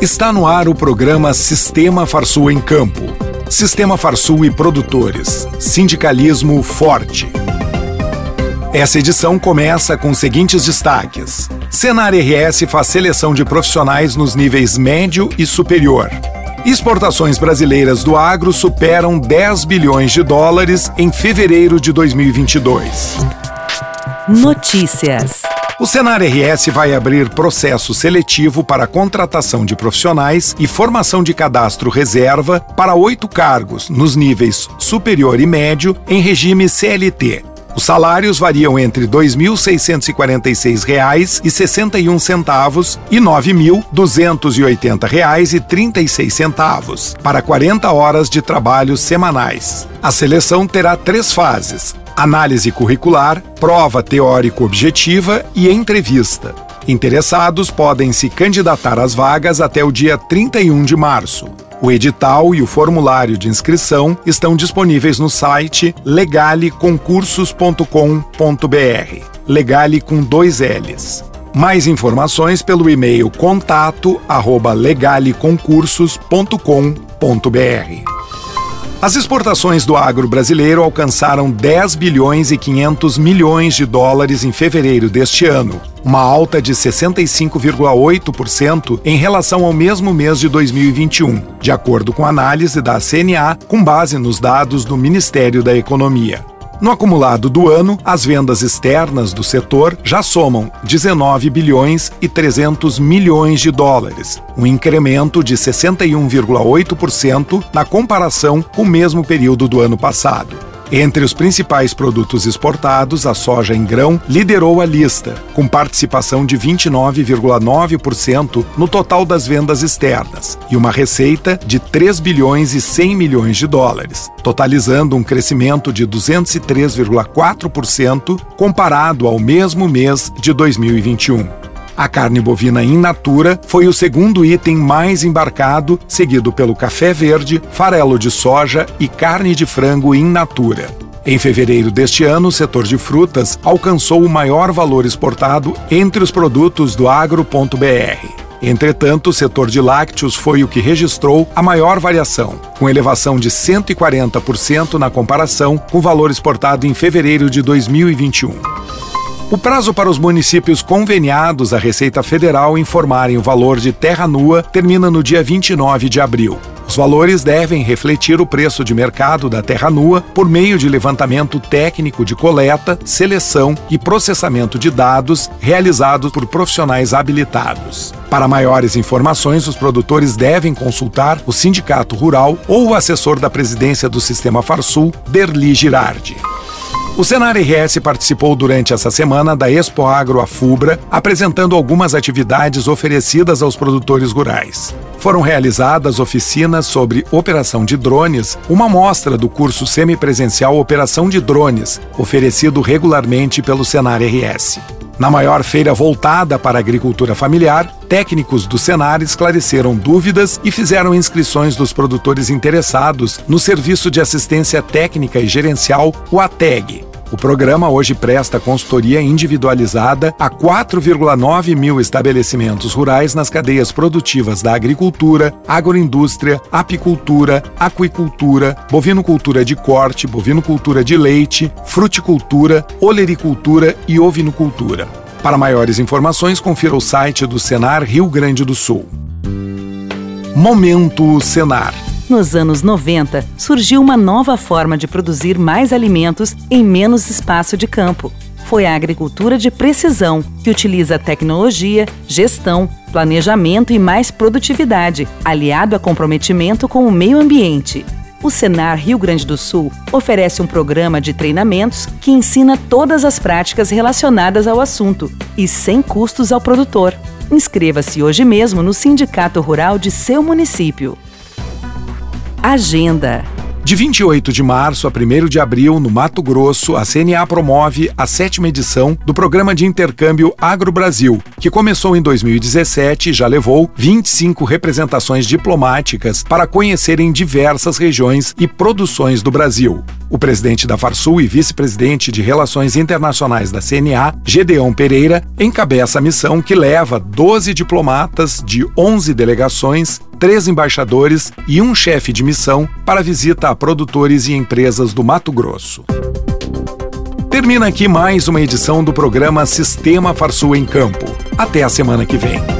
Está no ar o programa Sistema Farsul em Campo. Sistema Farsul e Produtores. Sindicalismo forte. Essa edição começa com os seguintes destaques. Senar RS faz seleção de profissionais nos níveis médio e superior. Exportações brasileiras do agro superam 10 bilhões de dólares em fevereiro de 2022. Notícias. O Senar RS vai abrir processo seletivo para contratação de profissionais e formação de cadastro reserva para oito cargos nos níveis superior e médio em regime CLT. Os salários variam entre R$ 2.646,61 e R$ 9.280,36 para 40 horas de trabalho semanais. A seleção terá três fases: análise curricular, prova teórico-objetiva e entrevista. Interessados podem se candidatar às vagas até o dia 31 de março. O edital e o formulário de inscrição estão disponíveis no site legaleconcursos.com.br. Legale com dois L's. Mais informações pelo e-mail contato@legaleconcursos.com.br. As exportações do agro brasileiro alcançaram 10 bilhões e 500 milhões de dólares em fevereiro deste ano, uma alta de 65,8% em relação ao mesmo mês de 2021, de acordo com análise da CNA com base nos dados do Ministério da Economia. No acumulado do ano, as vendas externas do setor já somam 19 bilhões e 300 milhões de dólares, um incremento de 61,8% na comparação com o mesmo período do ano passado. Entre os principais produtos exportados, a soja em grão liderou a lista, com participação de 29,9% no total das vendas externas e uma receita de 3 bilhões e 100 milhões de dólares, totalizando um crescimento de 203,4% comparado ao mesmo mês de 2021. A carne bovina in natura foi o segundo item mais embarcado, seguido pelo café verde, farelo de soja e carne de frango in natura. Em fevereiro deste ano, o setor de frutas alcançou o maior valor exportado entre os produtos do agro.br. Entretanto, o setor de lácteos foi o que registrou a maior variação, com elevação de 140% na comparação com o valor exportado em fevereiro de 2021. O prazo para os municípios conveniados à Receita Federal informarem o valor de terra nua termina no dia 29 de abril. Os valores devem refletir o preço de mercado da terra nua por meio de levantamento técnico de coleta, seleção e processamento de dados realizados por profissionais habilitados. Para maiores informações, os produtores devem consultar o Sindicato Rural ou o assessor da presidência do Sistema Farsul, Derli Girardi. O Senar RS participou durante essa semana da Expo Agro Afubra, apresentando algumas atividades oferecidas aos produtores rurais. Foram realizadas oficinas sobre operação de drones, uma mostra do curso semipresencial Operação de Drones, oferecido regularmente pelo Senar RS. Na maior feira voltada para a agricultura familiar, técnicos do Senar esclareceram dúvidas e fizeram inscrições dos produtores interessados no Serviço de Assistência Técnica e Gerencial, o ATEG, o programa hoje presta consultoria individualizada a 4,9 mil estabelecimentos rurais nas cadeias produtivas da agricultura, agroindústria, apicultura, aquicultura, bovinocultura de corte, bovinocultura de leite, fruticultura, olericultura e ovinocultura. Para maiores informações, confira o site do Senar Rio Grande do Sul. Momento Senar. Nos anos 90, surgiu uma nova forma de produzir mais alimentos em menos espaço de campo. Foi a agricultura de precisão, que utiliza tecnologia, gestão, planejamento e mais produtividade, aliado a comprometimento com o meio ambiente. O Senar Rio Grande do Sul oferece um programa de treinamentos que ensina todas as práticas relacionadas ao assunto e sem custos ao produtor. Inscreva-se hoje mesmo no Sindicato Rural de seu município. Agenda. De 28 de março a 1 de abril, no Mato Grosso, a CNA promove a sétima edição do Programa de Intercâmbio Agro-Brasil, que começou em 2017 e já levou 25 representações diplomáticas para conhecerem diversas regiões e produções do Brasil. O presidente da Farsul e vice-presidente de Relações Internacionais da CNA, Gedeão Pereira, encabeça a missão que leva 12 diplomatas de 11 delegações três embaixadores e um chefe de missão para visita a produtores e empresas do Mato Grosso. Termina aqui mais uma edição do programa Sistema Farsul em Campo. Até a semana que vem.